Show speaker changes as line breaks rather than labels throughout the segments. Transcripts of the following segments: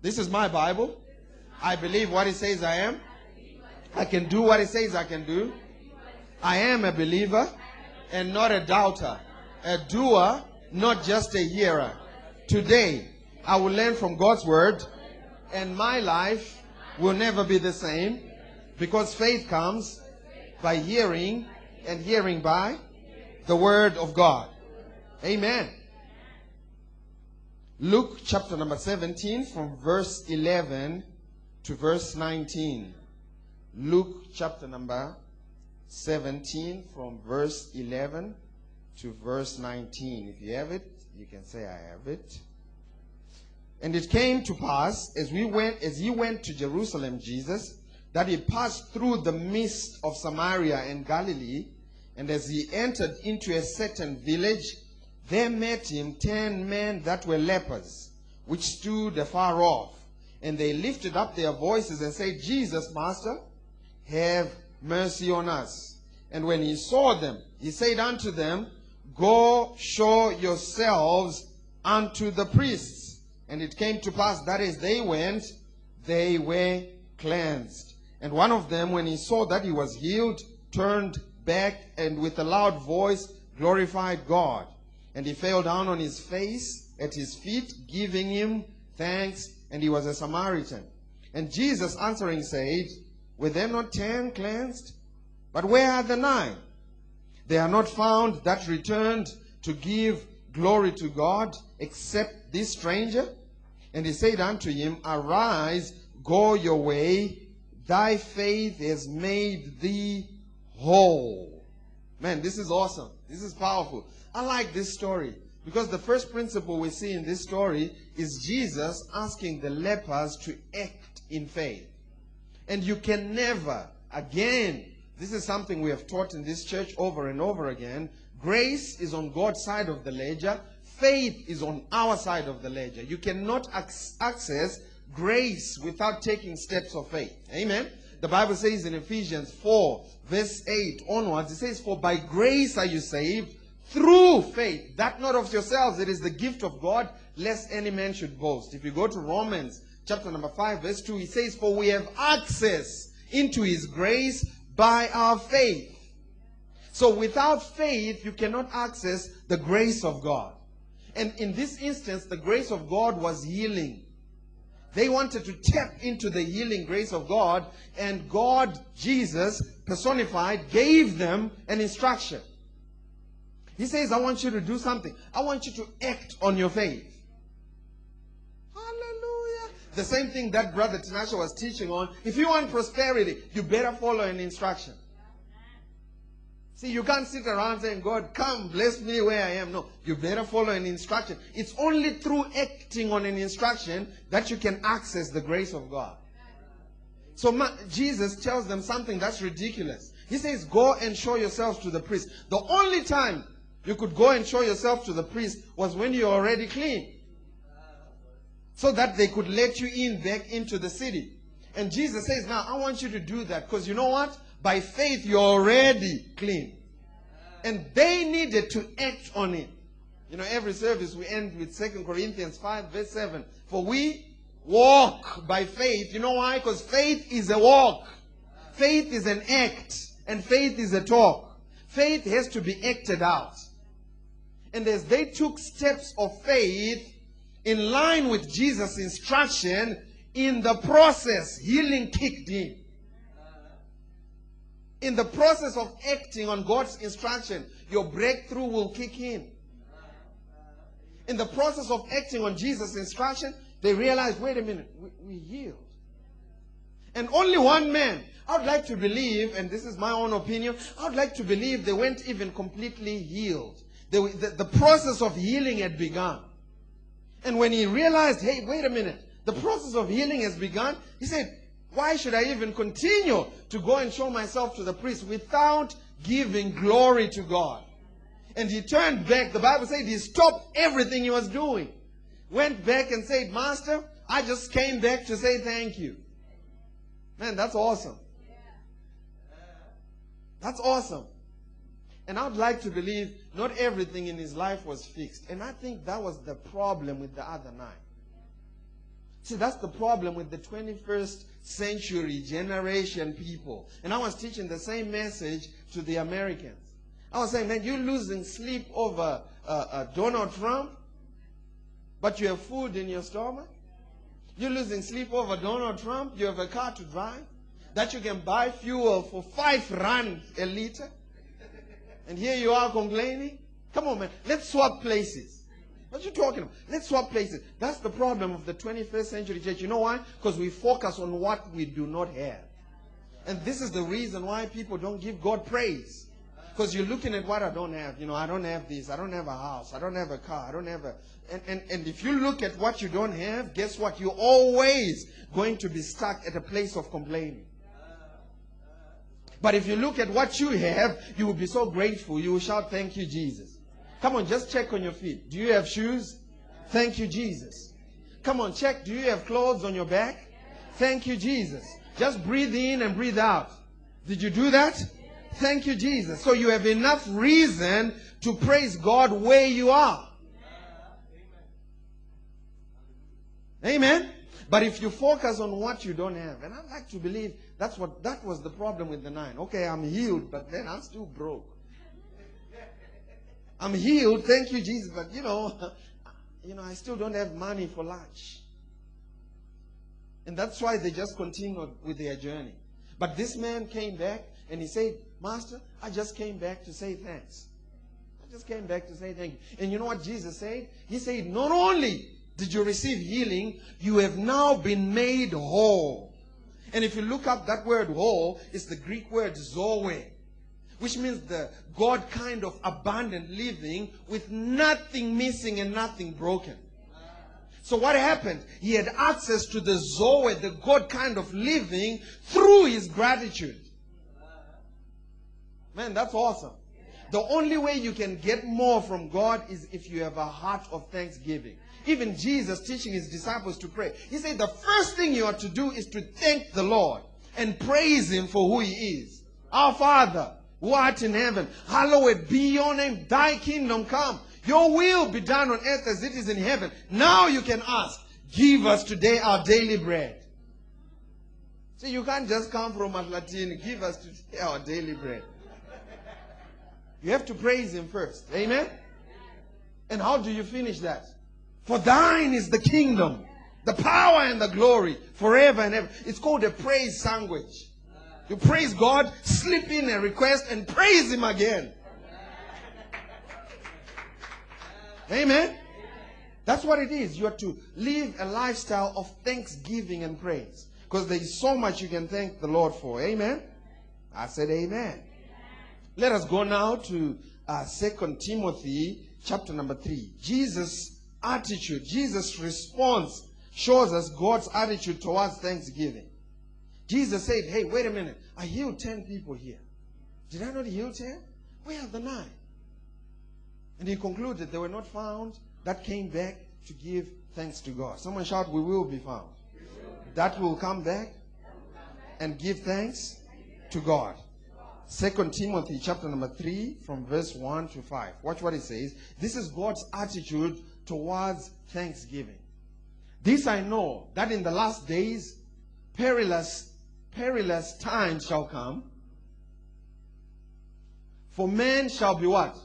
This is my Bible. I believe what it says I am. I can do what it says I can do. I am a believer and not a doubter, a doer, not just a hearer. Today, I will learn from God's word, and my life will never be the same because faith comes by hearing, and hearing by the word of God. Amen. Luke chapter number 17 from verse 11 to verse 19. Luke chapter number 17 from verse 11 to verse 19. If you have it, you can say I have it. And it came to pass as we went as he went to Jerusalem Jesus that he passed through the midst of Samaria and Galilee and as he entered into a certain village there met him ten men that were lepers which stood afar off and they lifted up their voices and said Jesus master have mercy on us and when he saw them he said unto them go show yourselves unto the priests and it came to pass that as they went, they were cleansed. And one of them, when he saw that he was healed, turned back and with a loud voice glorified God. And he fell down on his face at his feet, giving him thanks, and he was a Samaritan. And Jesus answering said, Were there not ten cleansed? But where are the nine? They are not found that returned to give glory to God, except this stranger? And he said unto him, Arise, go your way, thy faith has made thee whole. Man, this is awesome. This is powerful. I like this story because the first principle we see in this story is Jesus asking the lepers to act in faith. And you can never, again, this is something we have taught in this church over and over again. Grace is on God's side of the ledger. Faith is on our side of the ledger. You cannot access grace without taking steps of faith. Amen. The Bible says in Ephesians 4, verse 8 onwards, it says, For by grace are you saved through faith, that not of yourselves, it is the gift of God, lest any man should boast. If you go to Romans chapter number 5, verse 2, he says, For we have access into his grace by our faith. So without faith, you cannot access the grace of God. And in this instance, the grace of God was healing. They wanted to tap into the healing grace of God, and God, Jesus, personified, gave them an instruction. He says, I want you to do something. I want you to act on your faith. Hallelujah. The same thing that Brother Tinashe was teaching on. If you want prosperity, you better follow an instruction. See, you can't sit around saying, God, come, bless me where I am. No, you better follow an instruction. It's only through acting on an instruction that you can access the grace of God. So Jesus tells them something that's ridiculous. He says, Go and show yourselves to the priest. The only time you could go and show yourself to the priest was when you're already clean. So that they could let you in back into the city. And Jesus says, Now I want you to do that because you know what? By faith, you're already clean. And they needed to act on it. You know, every service we end with Second Corinthians 5, verse 7. For we walk by faith. You know why? Because faith is a walk. Faith is an act. And faith is a talk. Faith has to be acted out. And as they took steps of faith in line with Jesus' instruction, in the process, healing kicked in. In the process of acting on God's instruction, your breakthrough will kick in. In the process of acting on Jesus' instruction, they realized, wait a minute, we, we healed. And only one man, I would like to believe, and this is my own opinion, I would like to believe they weren't even completely healed. The, the process of healing had begun. And when he realized, hey, wait a minute, the process of healing has begun, he said, why should I even continue to go and show myself to the priest without giving glory to God? And he turned back. The Bible said he stopped everything he was doing. Went back and said, Master, I just came back to say thank you. Man, that's awesome. That's awesome. And I would like to believe not everything in his life was fixed. And I think that was the problem with the other nine. See, that's the problem with the 21st century generation people. And I was teaching the same message to the Americans. I was saying, man, you're losing sleep over uh, uh, Donald Trump, but you have food in your stomach. You're losing sleep over Donald Trump. You have a car to drive that you can buy fuel for five rand a liter. And here you are complaining. Come on, man. Let's swap places. What you talking about? Let's swap places. That's the problem of the 21st century church. You know why? Because we focus on what we do not have. And this is the reason why people don't give God praise. Because you're looking at what I don't have. You know, I don't have this. I don't have a house. I don't have a car. I don't have a. And, and, and if you look at what you don't have, guess what? You're always going to be stuck at a place of complaining. But if you look at what you have, you will be so grateful. You will shout, Thank you, Jesus. Come on, just check on your feet. Do you have shoes? Thank you, Jesus. Come on, check. Do you have clothes on your back? Thank you, Jesus. Just breathe in and breathe out. Did you do that? Thank you, Jesus. So you have enough reason to praise God where you are. Amen. But if you focus on what you don't have, and I like to believe that's what that was the problem with the nine. Okay, I'm healed, but then I'm still broke. I'm healed, thank you, Jesus, but you know, you know, I still don't have money for lunch. And that's why they just continued with their journey. But this man came back and he said, Master, I just came back to say thanks. I just came back to say thank you. And you know what Jesus said? He said, Not only did you receive healing, you have now been made whole. And if you look up that word whole, it's the Greek word zoe, which means the God kind of abundant living with nothing missing and nothing broken. So what happened? He had access to the Zoe, the God kind of living through his gratitude. Man, that's awesome. The only way you can get more from God is if you have a heart of thanksgiving. Even Jesus teaching his disciples to pray. He said the first thing you are to do is to thank the Lord and praise him for who he is. Our Father, who art in heaven, hallowed be your name, thy kingdom come. Your will be done on earth as it is in heaven. Now you can ask, give us today our daily bread. See, you can't just come from Latin, give us today our daily bread. You have to praise him first. Amen? And how do you finish that? For thine is the kingdom, the power and the glory forever and ever. It's called a praise sandwich. You praise God, slip in a request, and praise Him again. Amen. That's what it is. You are to live a lifestyle of thanksgiving and praise. Because there is so much you can thank the Lord for. Amen. I said amen. Let us go now to uh, 2 Timothy chapter number 3. Jesus' attitude, Jesus' response shows us God's attitude towards thanksgiving. Jesus said, Hey, wait a minute. I healed 10 people here. Did I not heal 10? Where are the nine? And he concluded they were not found that came back to give thanks to God. Someone shout, We will be found. That will come back and give thanks to God. Second Timothy chapter number 3 from verse 1 to 5. Watch what it says. This is God's attitude towards thanksgiving. This I know that in the last days perilous perilous times shall come. For men shall be what?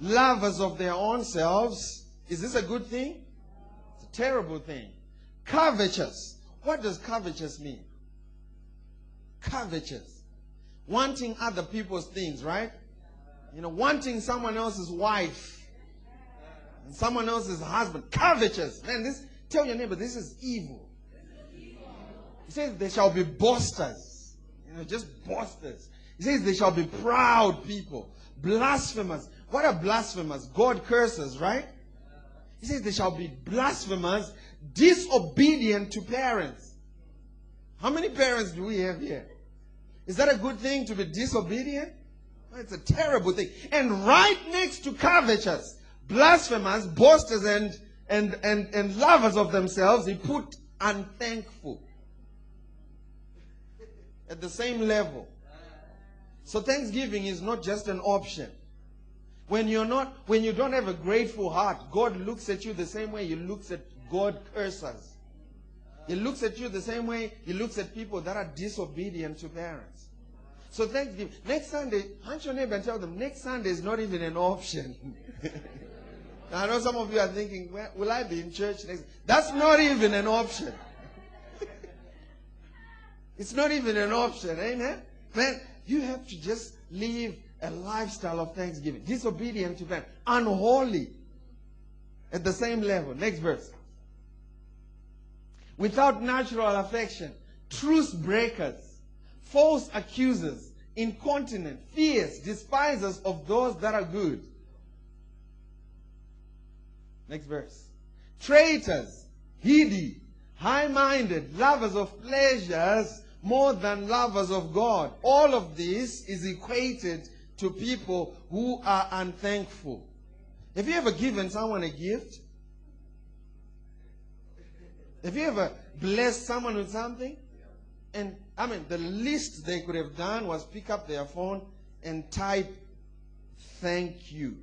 Lovers of their own selves. Is this a good thing? It's a terrible thing. Covetous. What does covetous mean? Covetous. Wanting other people's things, right? You know, wanting someone else's wife and someone else's husband. Covetous. Man, this tell your neighbor this is evil. He says they shall be boasters. You know, just boasters. He says they shall be proud people. Blasphemers. What are blasphemers? God curses, right? He says they shall be blasphemers, disobedient to parents. How many parents do we have here? Is that a good thing to be disobedient? It's a terrible thing. And right next to covetous, blasphemers, boasters, and, and, and, and lovers of themselves, he put unthankful at the same level. So thanksgiving is not just an option. When you're not, when you don't have a grateful heart, God looks at you the same way He looks at God curses. He looks at you the same way he looks at people that are disobedient to parents. So Thanksgiving. Next Sunday, punch your neighbor and tell them next Sunday is not even an option. I know some of you are thinking, will I be in church next? That's not even an option. it's not even an option, amen? Man, you have to just live a lifestyle of thanksgiving. Disobedient to parents. Unholy. At the same level. Next verse. Without natural affection. Truce breakers. False accusers. Incontinent. Fierce. Despisers of those that are good. Next verse. Traitors. Heady. High-minded. Lovers of pleasures more than lovers of God. All of this is equated to people who are unthankful. Have you ever given someone a gift? Have you ever blessed someone with something? And I mean, the least they could have done was pick up their phone and type, thank you.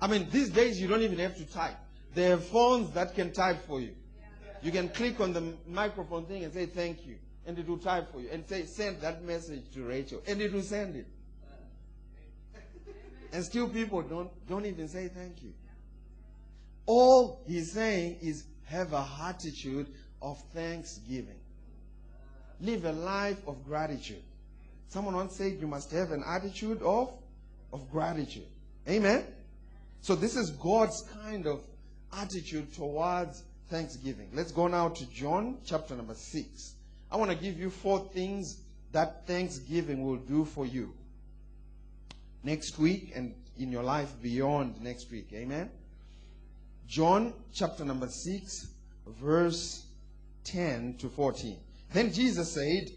I mean, these days you don't even have to type. There are phones that can type for you. You can click on the microphone thing and say thank you and it will type for you and say, send that message to Rachel, and it will send it. And still people don't, don't even say thank you. All he's saying is have a attitude of thanksgiving. Live a life of gratitude. Someone once said you must have an attitude of, of gratitude. Amen? So this is God's kind of attitude towards thanksgiving. Let's go now to John chapter number 6. I want to give you four things that Thanksgiving will do for you next week and in your life beyond next week. Amen. John chapter number 6, verse 10 to 14. Then Jesus said,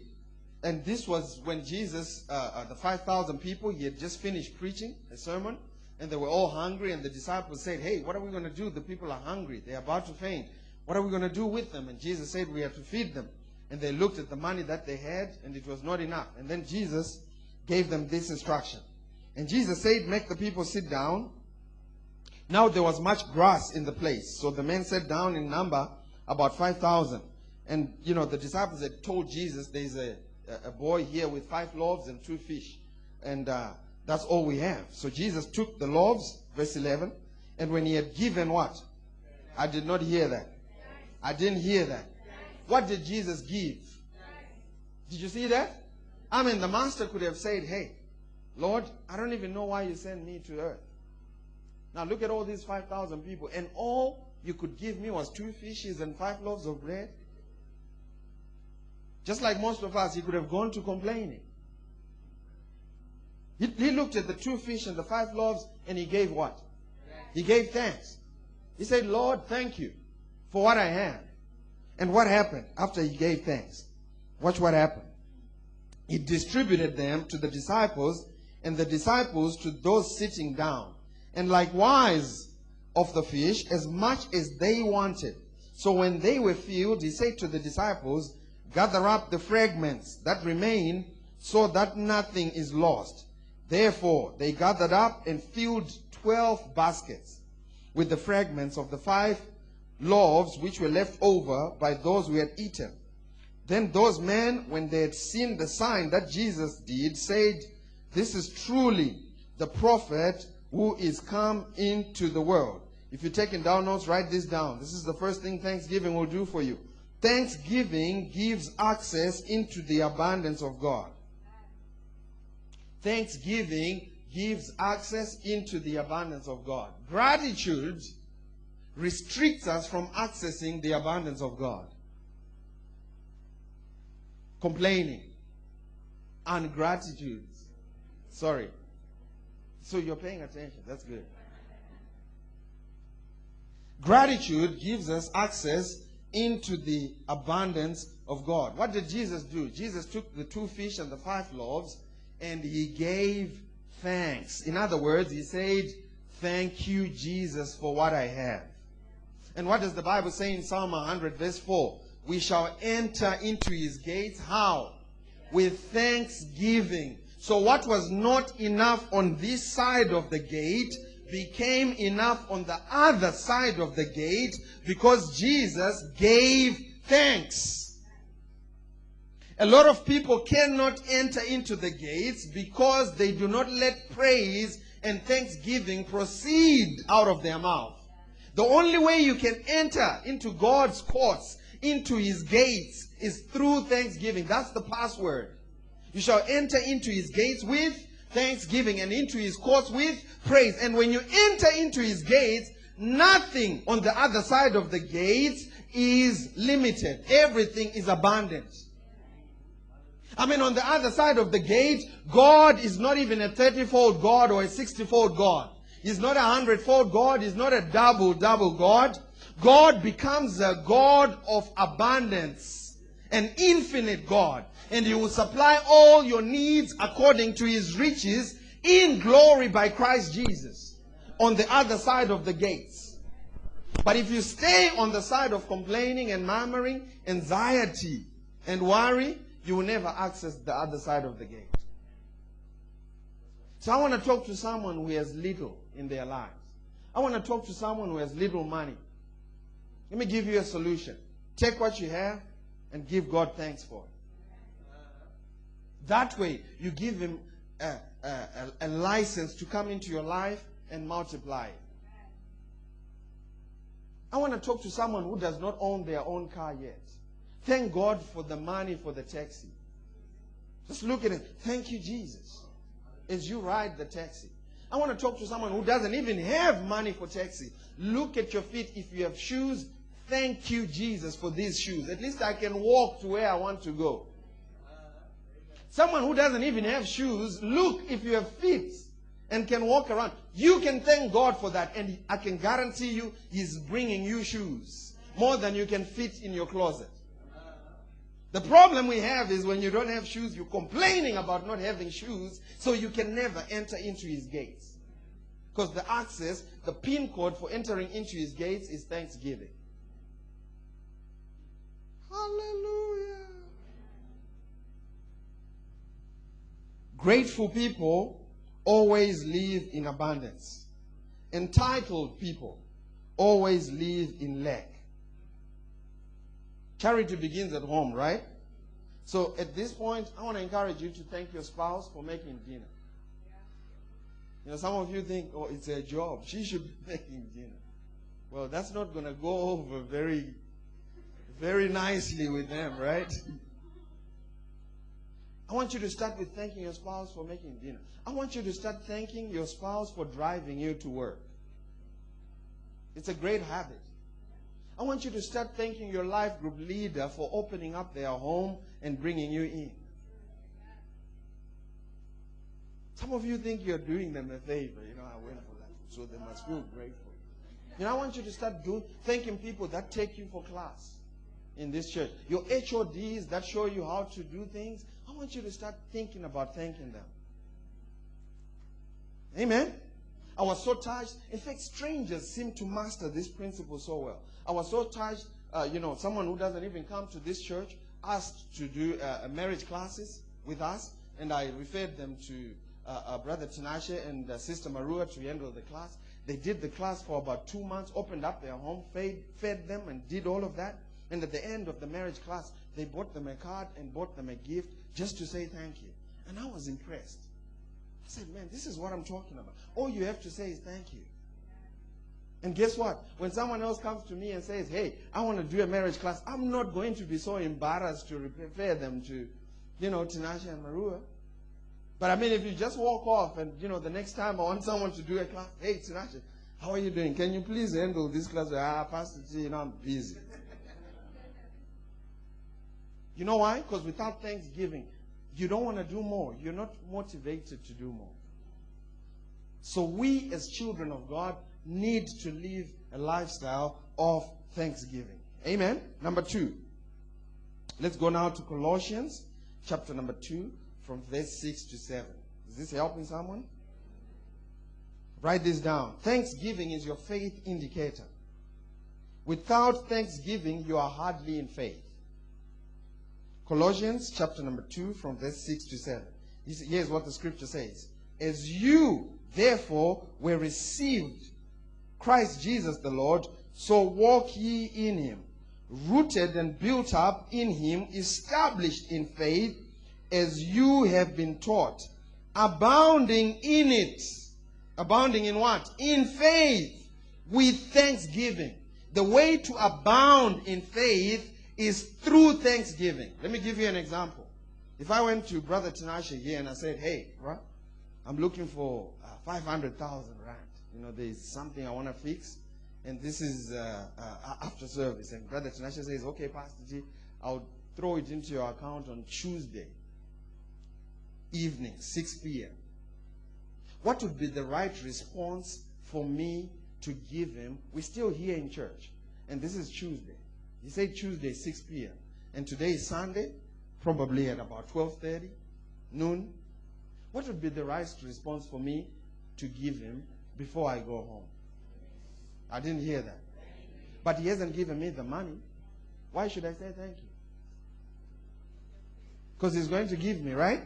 and this was when Jesus, uh, uh, the 5,000 people, he had just finished preaching a sermon, and they were all hungry, and the disciples said, Hey, what are we going to do? The people are hungry. They're about to faint. What are we going to do with them? And Jesus said, We have to feed them. And they looked at the money that they had, and it was not enough. And then Jesus gave them this instruction. And Jesus said, Make the people sit down. Now there was much grass in the place. So the men sat down in number about 5,000. And, you know, the disciples had told Jesus, There's a, a boy here with five loaves and two fish. And uh, that's all we have. So Jesus took the loaves, verse 11. And when he had given what? I did not hear that. I didn't hear that. What did Jesus give? Did you see that? I mean, the master could have said, Hey, Lord, I don't even know why you sent me to earth. Now look at all these 5,000 people, and all you could give me was two fishes and five loaves of bread. Just like most of us, he could have gone to complaining. He, he looked at the two fish and the five loaves, and he gave what? He gave thanks. He said, Lord, thank you for what I have. And what happened after he gave thanks? Watch what happened. He distributed them to the disciples, and the disciples to those sitting down. And likewise of the fish, as much as they wanted. So when they were filled, he said to the disciples, Gather up the fragments that remain, so that nothing is lost. Therefore, they gathered up and filled twelve baskets with the fragments of the five loaves which were left over by those who had eaten. Then those men, when they had seen the sign that Jesus did, said, This is truly the prophet who is come into the world. If you're taking down notes, write this down. This is the first thing Thanksgiving will do for you. Thanksgiving gives access into the abundance of God. Thanksgiving gives access into the abundance of God. Gratitude restricts us from accessing the abundance of God. Complaining, and gratitude. Sorry. So you're paying attention. That's good. Gratitude gives us access into the abundance of God. What did Jesus do? Jesus took the two fish and the five loaves and he gave thanks. In other words, he said, Thank you, Jesus, for what I have. And what does the Bible say in Psalm 100, verse 4? We shall enter into his gates. How? With thanksgiving. So what was not enough on this side of the gate became enough on the other side of the gate because Jesus gave thanks. A lot of people cannot enter into the gates because they do not let praise and thanksgiving proceed out of their mouth. The only way you can enter into God's courts, into his gates, is through thanksgiving. That's the password. You shall enter into his gates with thanksgiving and into his courts with praise. And when you enter into his gates, nothing on the other side of the gates is limited. Everything is abundant. I mean, on the other side of the gate, God is not even a 30 fold God or a 60 fold God. He's not a hundred fold God. He's not a double, double God. God becomes a God of abundance, an infinite God. And He will supply all your needs according to His riches in glory by Christ Jesus on the other side of the gates. But if you stay on the side of complaining and murmuring, anxiety and worry, you will never access the other side of the gate. So I want to talk to someone who has little in their lives. I want to talk to someone who has little money. Let me give you a solution. Take what you have and give God thanks for it. That way, you give Him a, a, a, license to come into your life and multiply. I want to talk to someone who does not own their own car yet. Thank God for the money for the taxi. Just look at it. Thank you, Jesus. As you ride the taxi. I want to talk to someone who doesn't even have money for taxi. Look at your feet. If you have shoes, thank you, Jesus, for these shoes. At least I can walk to where I want to go. Someone who doesn't even have shoes, look if you have feet and can walk around. You can thank God for that. And I can guarantee you, He's bringing you shoes more than you can fit in your closet. The problem we have is when you don't have shoes, you're complaining about not having shoes, so you can never enter into his gates. Because the access, the pin code for entering into his gates is thanksgiving. Hallelujah. Grateful people always live in abundance. Entitled people always live in lack. Charity begins at home, right? So at this point, I want to encourage you to thank your spouse for making dinner. You know, some of you think, oh, it's a job. She should be making dinner. Well, that's not going to go over very, very nicely with them, right? I want you to start with thanking your spouse for making dinner. I want you to start thanking your spouse for driving you to work. It's a great habit. I want you to start thanking your life group leader for opening up their home and bringing you in. Some of you think you're doing them a favor. You know, I went for that. So they must feel grateful. You know, I want you to start doing, thanking people that take you for class in this church. Your HODs that show you how to do things. I want you to start thinking about thanking them. Amen. I was so touched. In fact, strangers seem to master this principle so well. I was so touched. Uh, you know, someone who doesn't even come to this church asked to do uh, marriage classes with us, and I referred them to uh, uh Brother Tinashe and uh, Sister Marua to handle the class. They did the class for about two months, opened up their home, fed, fed them, and did all of that. And at the end of the marriage class, they bought them a card and bought them a gift just to say thank you. And I was impressed. I said, man, this is what I'm talking about. All you have to say is thank you. And guess what? When someone else comes to me and says, hey, I want to do a marriage class, I'm not going to be so embarrassed to refer them to, you know, Tinashe and Marua. But I mean, if you just walk off and, you know, the next time I want someone to do a class, hey, Tinashe, how are you doing? Can you please handle this class? Ah, Pastor T, you know, I'm busy. you know why? Because without thanksgiving, you don't want to do more. You're not motivated to do more. So we as children of God need to live a lifestyle of thanksgiving. Amen. Number two. Let's go now to Colossians chapter number 2 from verse 6 to 7. Is this helping someone? Write this down. Thanksgiving is your faith indicator. Without thanksgiving, you are hardly in faith. Colossians chapter number 2 from verse 6 to 7. Here's what the scripture says. As you, therefore, were received Christ Jesus the Lord, so walk ye in him, rooted and built up in him, established in faith, as you have been taught, abounding in it. Abounding in what? In faith, with thanksgiving. The way to abound in faith is through thanksgiving. Let me give you an example. If I went to Brother Tinashe here and I said, hey, bro, I'm looking for uh, 500,000 rand. You know, there's something I want to fix and this is uh, uh, after service. And Brother Tinashe says, okay, Pastor G, I'll throw it into your account on Tuesday evening, 6 p.m. What would be the right response for me to give him? We're still here in church, and this is Tuesday. He said Tuesday, 6 p.m. And today is Sunday, probably at about 12.30, noon. What would be the right response for me to give him before I go home? I didn't hear that. But he hasn't given me the money. Why should I say thank you? Because he's going to give me, right?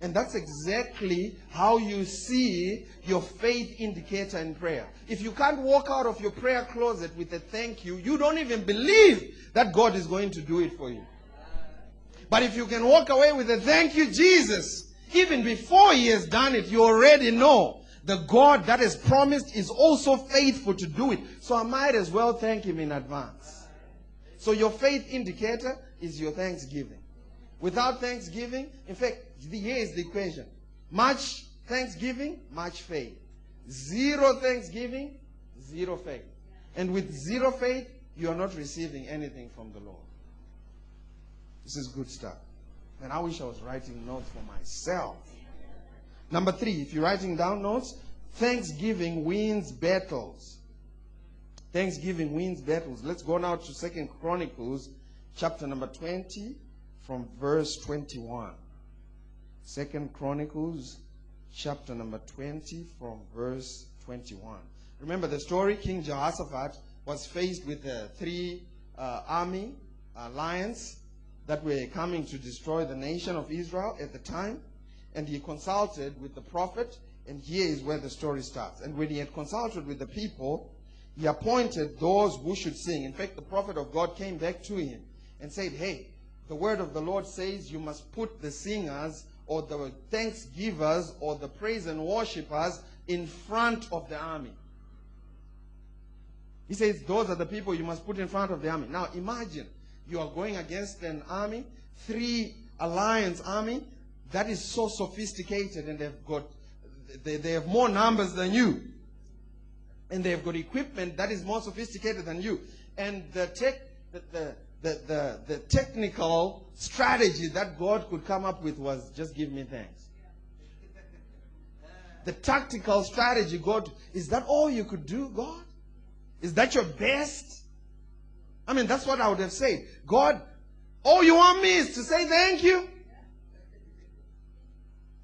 And that's exactly how you see your faith indicator in prayer. If you can't walk out of your prayer closet with a thank you, you don't even believe that God is going to do it for you. But if you can walk away with a thank you, Jesus, even before he has done it, you already know the God that has promised is also faithful to do it. So I might as well thank him in advance. So your faith indicator is your thanksgiving. Without thanksgiving, in fact, here is the equation. Much thanksgiving, much faith. Zero thanksgiving, zero faith. And with zero faith, you are not receiving anything from the Lord. This is good stuff. And I wish I was writing notes for myself. Number three, if you're writing down notes, thanksgiving wins battles. Thanksgiving wins battles. Let's go now to Second Chronicles, chapter number 20, from verse 21. Second Chronicles, chapter number 20, from verse 21. Remember the story? King Jehoshaphat was faced with the three uh, army alliance that were coming to destroy the nation of Israel at the time and he consulted with the prophet, and here is where the story starts. And when he had consulted with the people, he appointed those who should sing. In fact, the prophet of God came back to him and said, Hey, the word of the Lord says you must put the singers or the thanksgivers or the praise and worshippers in front of the army. He says those are the people you must put in front of the army. Now imagine you are going against an army, three alliance army, that is so sophisticated and they've got they, they have more numbers than you. And they've got equipment that is more sophisticated than you. And the tech the, the, the, the, the technical strategy that god could come up with was just give me thanks. The tactical strategy god is that all you could do god? Is that your best? I mean that's what i would have said. God all you want me is to say thank you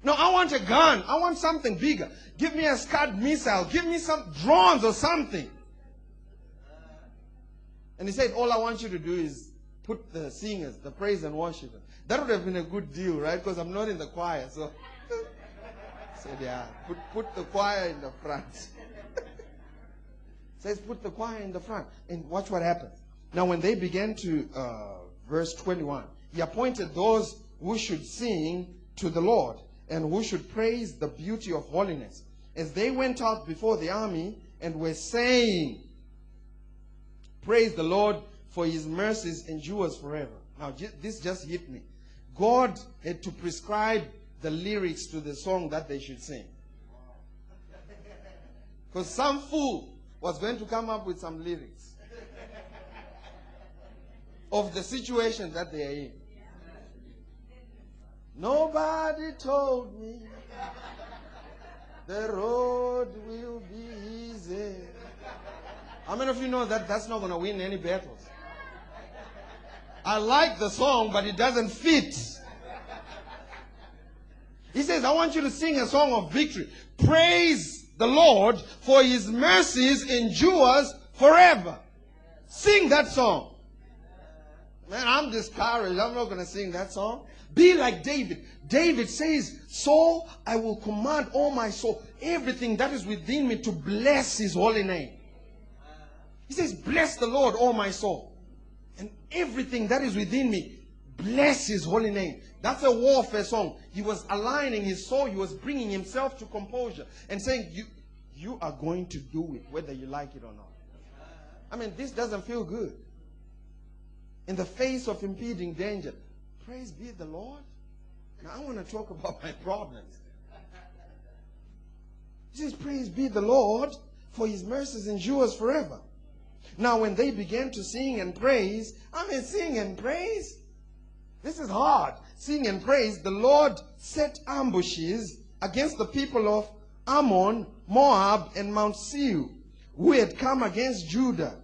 no, I want a gun. I want something bigger. Give me a Scud missile. Give me some drones or something. And he said, All I want you to do is put the singers, the praise and worship. That would have been a good deal, right? Because I'm not in the choir. So said, Yeah, put, put the choir in the front. Says, Put the choir in the front. And watch what happens. Now, when they began to, uh, verse 21, he appointed those who should sing to the Lord and who should praise the beauty of holiness. As they went out before the army and were saying, Praise the Lord, for his mercies endures forever. Now, this just hit me. God had to prescribe the lyrics to the song that they should sing. Because some fool was going to come up with some lyrics of the situation that they are in. Nobody told me the road will be easy. How many of you know that that's not going to win any battles? I like the song, but it doesn't fit. He says, I want you to sing a song of victory. Praise the Lord for his mercies endures forever. Sing that song. Man, I'm discouraged. I'm not going to sing that song. Be like David. David says, Soul, I will command all my soul, everything that is within me to bless his holy name. He says, Bless the Lord, all my soul. And everything that is within me, bless his holy name. That's a warfare song. He was aligning his soul, he was bringing himself to composure and saying, You, you are going to do it, whether you like it or not. I mean, this doesn't feel good. In the face of impeding danger, praise be the Lord. Now, I want to talk about my problems. He says, Praise be the Lord, for his mercies endures forever. Now, when they began to sing and praise, I mean, sing and praise. This is hard. Sing and praise. The Lord set ambushes against the people of Ammon, Moab, and Mount Seir, who had come against Judah,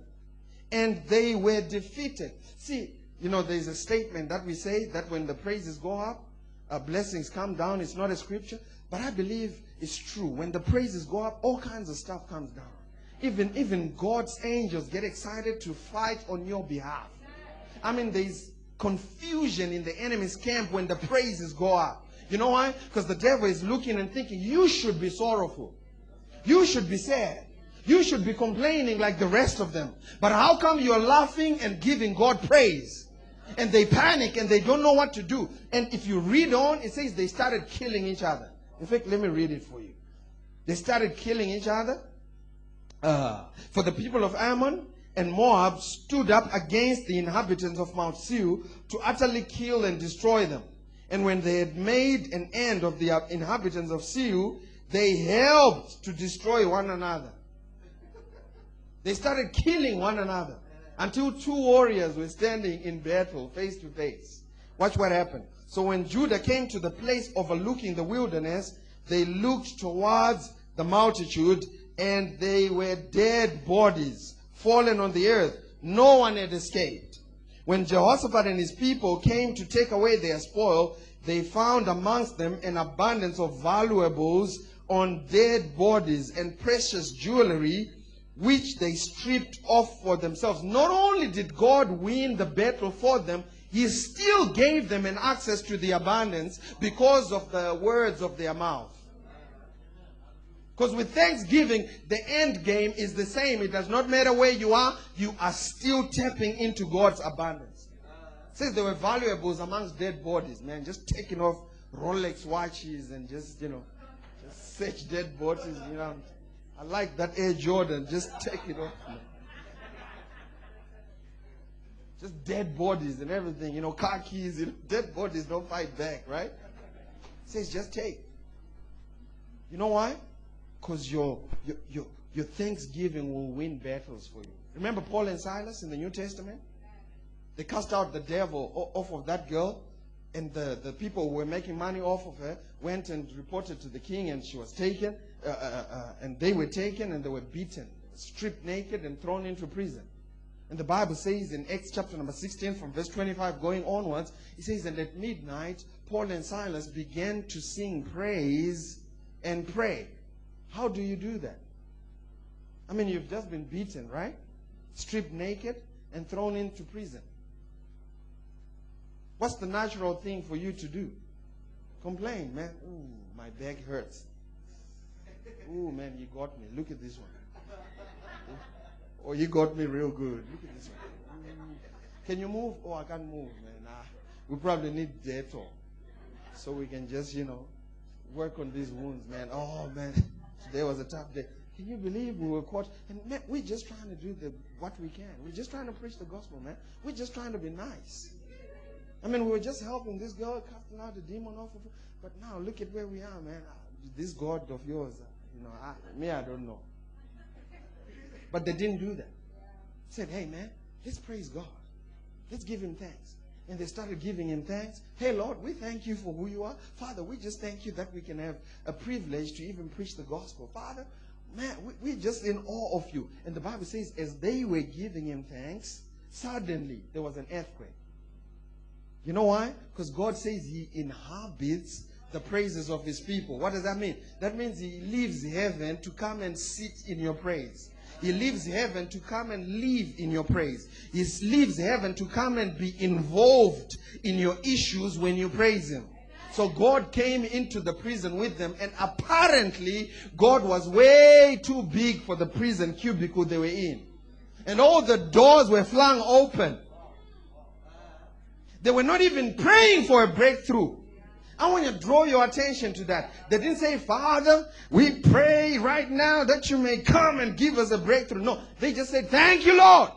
and they were defeated. See, you know, there's a statement that we say that when the praises go up, uh, blessings come down. It's not a scripture, but I believe it's true. When the praises go up, all kinds of stuff comes down. Even, even God's angels get excited to fight on your behalf. I mean, there's confusion in the enemy's camp when the praises go up. You know why? Because the devil is looking and thinking, you should be sorrowful. You should be sad. You should be complaining like the rest of them. But how come you're laughing and giving God praise? And they panic and they don't know what to do. And if you read on, it says they started killing each other. In fact, let me read it for you. They started killing each other. Uh, for the people of Ammon and Moab stood up against the inhabitants of Mount Seir to utterly kill and destroy them. And when they had made an end of the inhabitants of Seir, they helped to destroy one another. They started killing one another until two warriors were standing in battle face to face. Watch what happened. So when Judah came to the place overlooking the wilderness, they looked towards the multitude and they were dead bodies fallen on the earth. No one had escaped. When Jehoshaphat and his people came to take away their spoil, they found amongst them an abundance of valuables on dead bodies and precious jewelry, which they stripped off for themselves. Not only did God win the battle for them, He still gave them an access to the abundance because of the words of their mouth. Because with thanksgiving, the end game is the same. It does not matter where you are, you are still tapping into God's abundance. Says there were valuables amongst dead bodies, man, just taking off Rolex watches and just, you know, just such dead bodies, you know. I like that Air Jordan, just take it off. Just dead bodies and everything, you know, car keys, you know, dead bodies don't fight back, right? It says just take. You know why? Because your, your, your, your thanksgiving will win battles for you. Remember Paul and Silas in the New Testament? They cast out the devil off of that girl, and the, the people who were making money off of her went and reported to the king, and she was taken, uh, uh, uh, and they were taken, and they were beaten, stripped naked, and thrown into prison. And the Bible says in Acts chapter number 16, from verse 25 going onwards, it says, And at midnight, Paul and Silas began to sing praise and pray. How do you do that? I mean, you've just been beaten, right? Stripped naked and thrown into prison. What's the natural thing for you to do? Complain, man. Ooh, my back hurts. Ooh, man, you got me. Look at this one. Oh, you got me real good. Look at this one. Can you move? Oh, I can't move, man. Ah, we probably need Dettol. So we can just, you know, work on these wounds, man. Oh, man. Today was a tough day. Can you believe we were caught? And man, we're just trying to do the what we can. We're just trying to preach the gospel, man. We're just trying to be nice. I mean, we were just helping this girl casting out the demon off of her. But now look at where we are, man. Ah, this God of yours, ah, you know, I, me, I don't know. But they didn't do that. Said, hey, man, let's praise God. Let's give him thanks. And they started giving him thanks. Hey, Lord, we thank you for who you are. Father, we just thank you that we can have a privilege to even preach the gospel. Father, man, we, we're just in awe of you. And the Bible says, as they were giving him thanks, suddenly there was an earthquake. You know why? Because God says he inhabits the praises of his people. What does that mean? That means he leaves heaven to come and sit in your praise. He leaves heaven to come and live in your praise. He leaves heaven to come and be involved in your issues when you praise Him. So God came into the prison with them, and apparently, God was way too big for the prison cubicle they were in. And all the doors were flung open. They were not even praying for a breakthrough. I want to draw your attention to that. They didn't say, Father, we pray right now that you may come and give us a breakthrough. No, they just said, Thank you, Lord.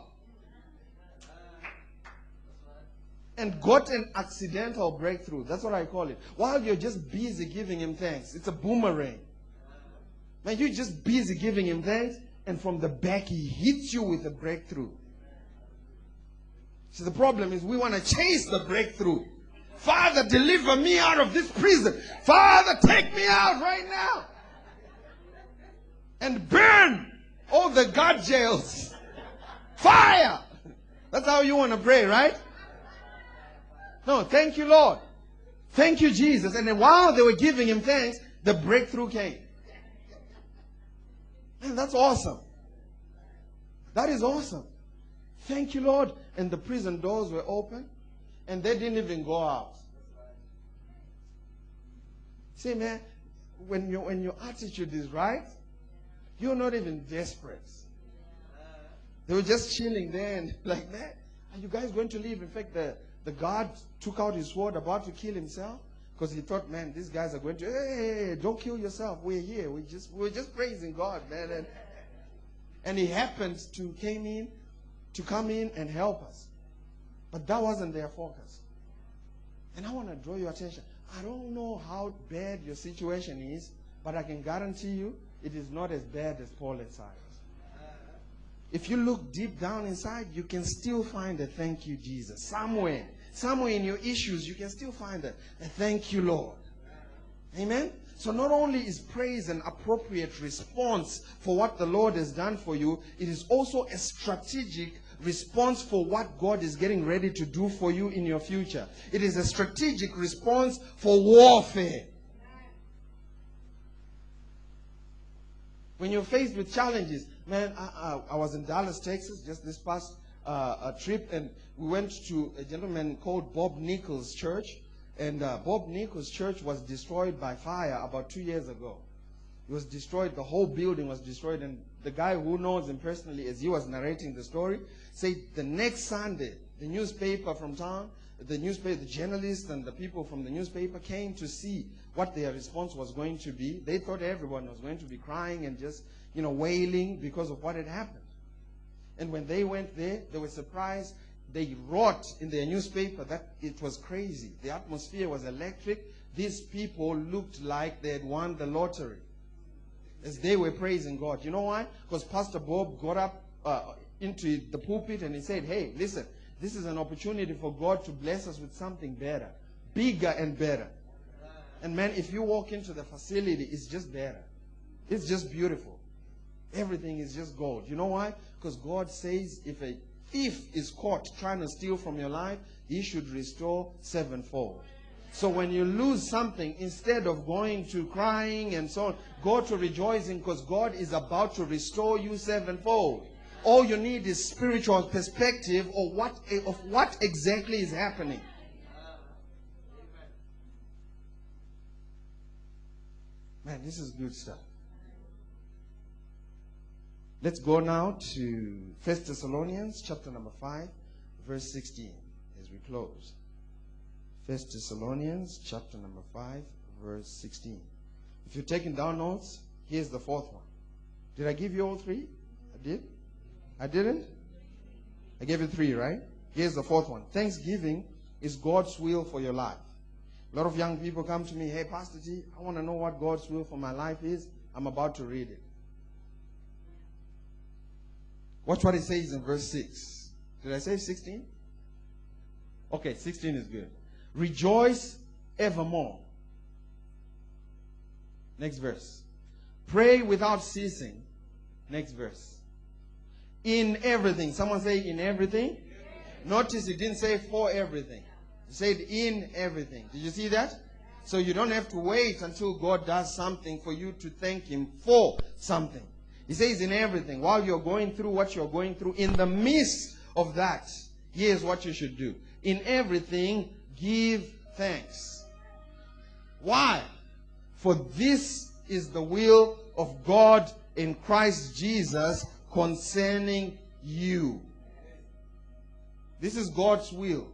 And got an accidental breakthrough. That's what I call it. While you're just busy giving him thanks, it's a boomerang. Man, you're just busy giving him thanks, and from the back, he hits you with a breakthrough. See, the problem is we want to chase the breakthrough. Father, deliver me out of this prison. Father, take me out right now. And burn all the God jails. Fire. That's how you want to pray, right? No, thank you, Lord. Thank you, Jesus. And while they were giving him thanks, the breakthrough came. Man, that's awesome. That is awesome. Thank you, Lord. And the prison doors were open, and they didn't even go out. See, man, when, you, when your attitude is right, you're not even desperate. They were just chilling there and like, man, are you guys going to leave? In fact, the, the guard took out his sword about to kill himself because he thought, man, these guys are going to, hey, don't kill yourself. We're here. We just, we're just praising God, man. And, and he happened to came in to come in and help us. But that wasn't their focus. And I want to draw your attention. I don't know how bad your situation is, but I can guarantee you it is not as bad as Paul had said. If you look deep down inside, you can still find a thank you, Jesus. Somewhere, somewhere in your issues, you can still find a, a thank you, Lord. Amen? So not only is praise an appropriate response for what the Lord has done for you, it is also a strategic response for what God is getting ready to do for you in your future. It is a strategic response for warfare. When you're faced with challenges, man, I, I, I was in Dallas, Texas, just this past uh, trip, and we went to a gentleman called Bob Nichols' church. And uh, Bob Nichols' church was destroyed by fire about two years ago. It was destroyed, the whole building was destroyed. And the guy who knows him personally, as he was narrating the story, said the next Sunday, the newspaper from town, the newspaper, the journalists and the people from the newspaper came to see what their response was going to be. They thought everyone was going to be crying and just, you know, wailing because of what had happened. And when they went there, they were surprised. They wrote in their newspaper that it was crazy. The atmosphere was electric. These people looked like they had won the lottery as they were praising God. You know why? Because Pastor Bob got up uh, into the pulpit and he said, Hey, listen, this is an opportunity for God to bless us with something better, bigger and better. And man, if you walk into the facility, it's just better. It's just beautiful. Everything is just gold. You know why? Because God says if a thief is caught trying to steal from your life, he should restore sevenfold. So when you lose something, instead of going to crying and so on, go to rejoicing because God is about to restore you sevenfold. All you need is spiritual perspective what, of what exactly is happening. Man, this is good stuff. Let's go now to 1 Thessalonians chapter number 5, verse 16 as we close. 1 Thessalonians chapter number 5, verse 16. If you're taking down notes, here's the fourth one. Did I give you all three? I did? I didn't? I gave you three, right? Here's the fourth one. Thanksgiving is God's will for your life. A lot of young people come to me, hey, Pastor G, I want to know what God's will for my life is. I'm about to read it. Watch what it says in verse 6. Did I say 16? Okay, 16 is good. Rejoice evermore. Next verse. Pray without ceasing. Next verse. In everything. Someone say in everything. Notice it didn't say for everything. It said in everything. Did you see that? So you don't have to wait until God does something for you to thank Him for something. He says in everything, while you're going through what you're going through, in the midst of that, here's what you should do. In everything, give thanks. Why? For this is the will of God in Christ Jesus concerning you. This is God's will.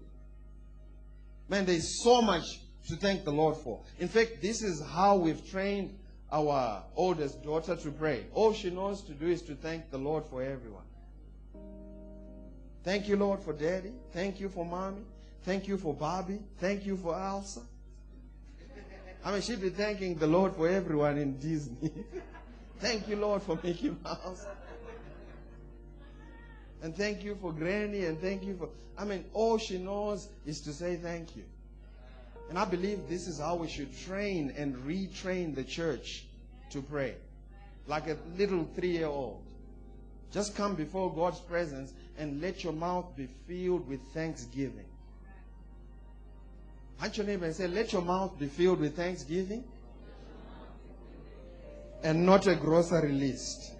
Man, there's so much to thank the Lord for. In fact, this is how we've trained our oldest daughter to pray. All she knows to do is to thank the Lord for everyone. Thank you, Lord, for daddy. Thank you for mommy. Thank you for Bobby. Thank you for Elsa. I mean, she'd be thanking the Lord for everyone in Disney. thank you, Lord, for Mickey Mouse. And thank you for Granny, and thank you for. I mean, all she knows is to say thank you. And I believe this is how we should train and retrain the church to pray. Like a little three year old. Just come before God's presence and let your mouth be filled with thanksgiving. Punch your neighbor and say, Let your mouth be filled with thanksgiving and not a grocery list.